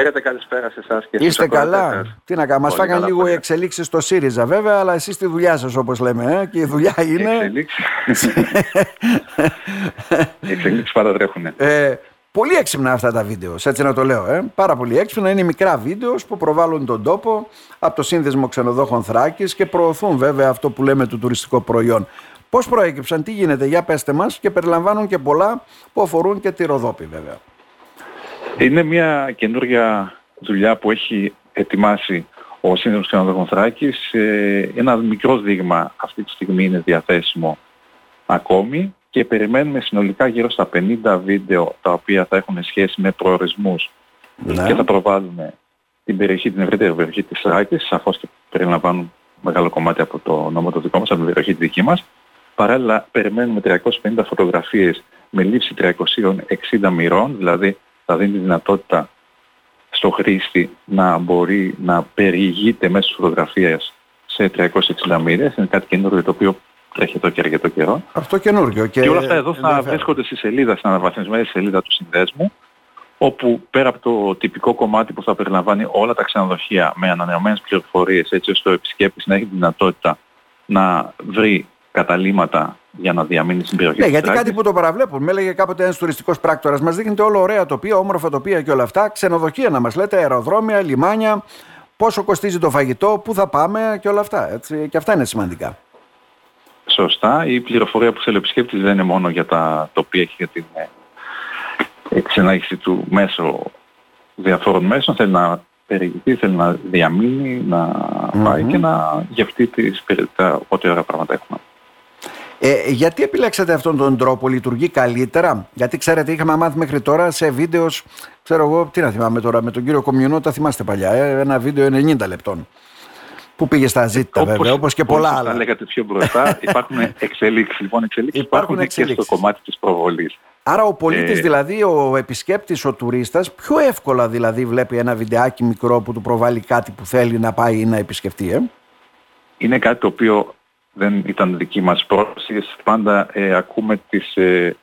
Χαίρετε, καλησπέρα σε εσάς και Είστε καλά; Τι να κάνουμε, μα φάγαν λίγο οι εξελίξεις στο ΣΥΡΙΖΑ βέβαια, αλλά εσείς τη δουλειά σας όπως λέμε. Ε; Και η δουλειά είναι. Εξελίξεις. οι εξελίξεις πάντα τρέχουν. Ε, πολύ έξυπνα αυτά τα βίντεος, έτσι να το λέω. Ε; Πάρα πολύ έξυπνα. Είναι μικρά βίντεος που προβάλλουν τον τόπο από το Σύνδεσμο Ξενοδόχων Θράκης και προωθούν βέβαια αυτό που λέμε το τουριστικό προϊόν. Πώς προέκυψαν, τι γίνεται, για πέστε μας και περιλαμβάνουν και πολλά που αφορούν και τη Ροδόπη βέβαια. Είναι μια καινούργια δουλειά που έχει ετοιμάσει ο Σύνδεσμος Ξενοδοχών Θράκης. Ε, ένα μικρό δείγμα αυτή τη στιγμή είναι διαθέσιμο ακόμη και περιμένουμε συνολικά γύρω στα 50 βίντεο τα οποία θα έχουν σχέση με προορισμούς ναι. και θα προβάλλουν την περιοχή, την ευρύτερη περιοχή της Θράκης, σαφώς και περιλαμβάνουν μεγάλο κομμάτι από το νόμο το δικό μας, από την περιοχή τη δική μας. Παράλληλα περιμένουμε 350 φωτογραφίες με λήψη 360 μοιρών, δηλαδή θα δίνει τη δυνατότητα στο χρήστη να μπορεί να περιηγείται μέσω της φωτογραφίας σε 360 μοίρες. Είναι κάτι καινούργιο το οποίο τρέχει εδώ και αρκετό καιρό. Αυτό καινούργιο. Και, και όλα αυτά εδώ θα βρίσκονται στη σελίδα, στην αναβαθμισμένη σελίδα του συνδέσμου, όπου πέρα από το τυπικό κομμάτι που θα περιλαμβάνει όλα τα ξενοδοχεία με ανανεωμένες πληροφορίες έτσι ώστε ο επισκέπτης να έχει δυνατότητα να βρει καταλήματα για να διαμείνει στην περιοχή. Ναι, γιατί κάτι που το παραβλέπουν. Με έλεγε κάποτε ένας τουριστικός πράκτορας, μας δείχνετε όλο ωραία τοπία, όμορφα τοπία και όλα αυτά. Ξενοδοχεία να μας λέτε, αεροδρόμια, λιμάνια, πόσο κοστίζει το φαγητό, πού θα πάμε και όλα αυτά. Έτσι. Και αυτά είναι σημαντικά. Σωστά. Η πληροφορία που θέλει ο επισκέπτη δεν είναι μόνο για τα τοπία και για την εξενάγηση του μέσω διαφόρων μέσων. Θέλει να περιηγηθεί, θέλει να διαμείνει, να mm-hmm. πάει και να γευτεί τις, τα ό,τι ωραία πράγματα έχουμε. Ε, γιατί επιλέξατε αυτόν τον τρόπο, λειτουργεί καλύτερα; Γιατί ξέρετε, είχαμε μάθει μέχρι τώρα σε βίντεος, ξέρω εγώ, τι να θυμάμαι τώρα, με τον κύριο Κομιουνό, τα θυμάστε παλιά, ε, ένα βίντεο 90 λεπτών. Που πήγε στα ζήτητα βέβαια, όπως και πολλά άλλα. Αν λέγατε πιο μπροστά, υπάρχουν εξελίξεις. Λοιπόν, εξελίξεις υπάρχουν, υπάρχουν και στο κομμάτι της προβολής. Άρα ο πολίτης ε... δηλαδή, ο επισκέπτης, ο τουρίστας, πιο εύκολα δηλαδή βλέπει ένα βιντεάκι μικρό που του προβάλλει κάτι που θέλει να πάει ή να επισκεφτεί. Ε; Είναι κάτι το οποίο δεν ήταν δική μας πρόθεση. Πάντα ε, ακούμε τις ε,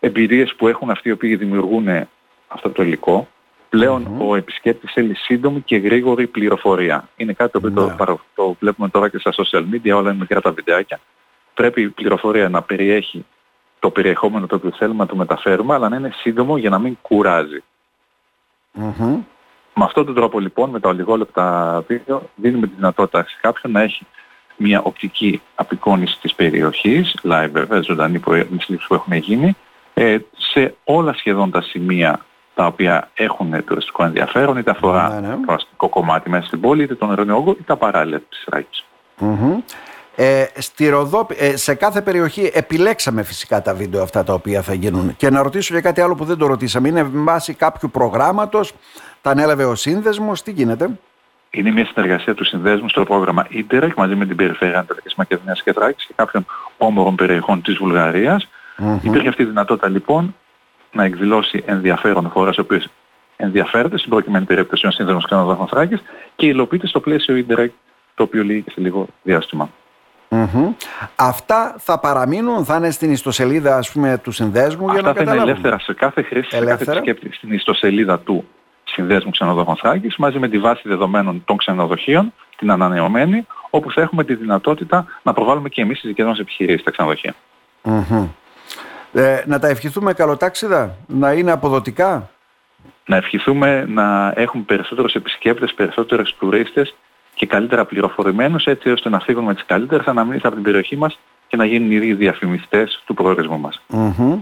εμπειρίες που έχουν αυτοί οι οποίοι δημιουργούν αυτό το υλικό. Πλέον mm-hmm. ο επισκέπτης θέλει σύντομη και γρήγορη πληροφορία. Είναι κάτι το οποίο το, ναι. το, βλέπουμε τώρα και στα social media, όλα είναι μικρά τα βιντεάκια. Πρέπει η πληροφορία να περιέχει το περιεχόμενο το οποίο θέλουμε να το μεταφέρουμε, αλλά να είναι σύντομο για να μην κουράζει. Mm-hmm. Με αυτόν τον τρόπο λοιπόν, με τα ολιγόλεπτα βίντεο, δίνουμε τη δυνατότητα σε κάποιον να έχει μια οπτική απεικόνηση της περιοχής, live βέβαια, ζωντανή προέμιση που έχουν γίνει, ε, σε όλα σχεδόν τα σημεία τα οποία έχουν τουριστικό ενδιαφέρον, είτε αφορά ναι, ναι. το αστικό κομμάτι μέσα στην πόλη, είτε τον Ερωνιόγκο, είτε τα παράλληλα της Ράκης. Mm-hmm. Ε, στη Ροδόπη, ε, σε κάθε περιοχή επιλέξαμε φυσικά τα βίντεο αυτά τα οποία θα γίνουν. Και να ρωτήσω για κάτι άλλο που δεν το ρωτήσαμε. Είναι βάση κάποιου προγράμματος, τα ανέλαβε ο σύνδεσμος, τι γίνεται; Είναι μια συνεργασία του συνδέσμου στο πρόγραμμα Ιντερεκ μαζί με την Περιφέρεια Ανατολικής Μακεδονίας και Τράκης και κάποιων όμορων περιοχών της Βουλγαρίας. Mm-hmm. Υπήρχε αυτή η δυνατότητα λοιπόν να εκδηλώσει ενδιαφέρον χώρας ο οποίος ενδιαφέρεται στην προκειμένη περίπτωση ο σύνδεσμος Καναδάς Θράκης και υλοποιείται στο πλαίσιο Ιντερεκ το οποίο λύγει σε λίγο διάστημα. Mm-hmm. Αυτά θα παραμείνουν, θα είναι στην ιστοσελίδα ας πούμε, του συνδέσμου Αυτά για να θα είναι ελεύθερα σε κάθε χρήση, σε κάθε επισκέπτη στην ιστοσελίδα του συνδέσμου ξενοδόχων Θράκης μαζί με τη βάση δεδομένων των ξενοδοχείων, την ανανεωμένη, όπου θα έχουμε τη δυνατότητα να προβάλλουμε και εμείς τις δικές μας επιχειρήσεις στα ξενοδοχεία. Mm-hmm. Ε, να τα ευχηθούμε καλοτάξιδα, να είναι αποδοτικά; Να ευχηθούμε να έχουν περισσότερους επισκέπτες, περισσότερους τουρίστες και καλύτερα πληροφορημένους έτσι ώστε να φύγουν με τις καλύτερες αναμνήσεις από την περιοχή μας και να γίνουν οι ίδιοι διαφημιστές του προορισμού μας. Mm-hmm.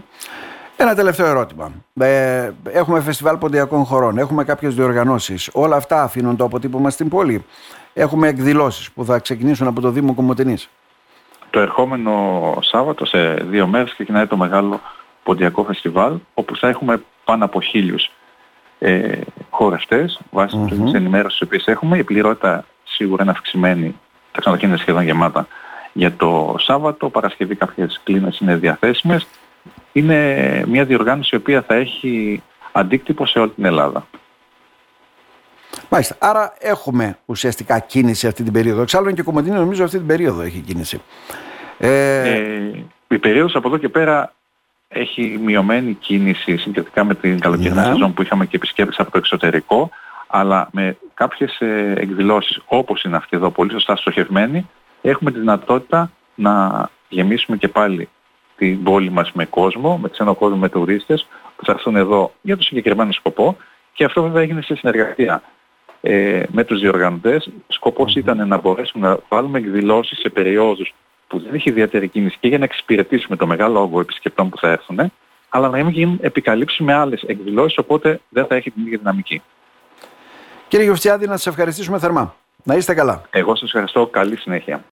Ένα τελευταίο ερώτημα. Ε, έχουμε φεστιβάλ ποντιακών χωρών, έχουμε κάποιες διοργανώσεις. Όλα αυτά αφήνουν το αποτύπωμα στην πόλη. Έχουμε εκδηλώσεις που θα ξεκινήσουν από το Δήμο Κομωτινής. Το ερχόμενο Σάββατο σε δύο μέρες ξεκινάει το μεγάλο ποντιακό φεστιβάλ όπου θα έχουμε πάνω από χίλιους ε, χορευτές βάσει mm-hmm. της ενημέρωσης που έχουμε. Η πληρότητα σίγουρα είναι αυξημένη, τα ξενοδοχεία είναι σχεδόν γεμάτα για το Σάββατο, Παρασκευή κάποιες κλίνες είναι διαθέσιμες. Είναι μια διοργάνωση η οποία θα έχει αντίκτυπο σε όλη την Ελλάδα. Μάλιστα. Άρα έχουμε ουσιαστικά κίνηση αυτή την περίοδο. Εξάλλου και η Κομωτινή νομίζω αυτή την περίοδο έχει κίνηση. Ε... Ε, η περίοδος από εδώ και πέρα έχει μειωμένη κίνηση συγκεκριτικά με την καλοκαιρινή ναι. σεζόν που είχαμε και επισκέπτες από το εξωτερικό Αλλά με κάποιες ε, εκδηλώσεις όπως είναι αυτή εδώ, πολύ σωστά στοχευμένη, έχουμε τη δυνατότητα να γεμίσουμε και πάλι την πόλη μας με κόσμο, με ξένο κόσμο, με τουρίστες που θα έρθουν εδώ για το συγκεκριμένο σκοπό και αυτό βέβαια έγινε σε συνεργασία ε, με τους διοργανωτές. Σκοπός ήταν να μπορέσουμε να βάλουμε εκδηλώσεις σε περιόδους που δεν έχει ιδιαίτερη κίνηση και για να εξυπηρετήσουμε το μεγάλο όγκο επισκεπτών που θα έρθουν, αλλά να μην γίνουν επικαλύψεις με άλλες εκδηλώσεις, οπότε δεν θα έχει την ίδια δυναμική. Κύριε Γεωφτσιάδη, να σας ευχαριστήσουμε θερμά. Να είστε καλά. Εγώ σας ευχαριστώ. Καλή συνέχεια.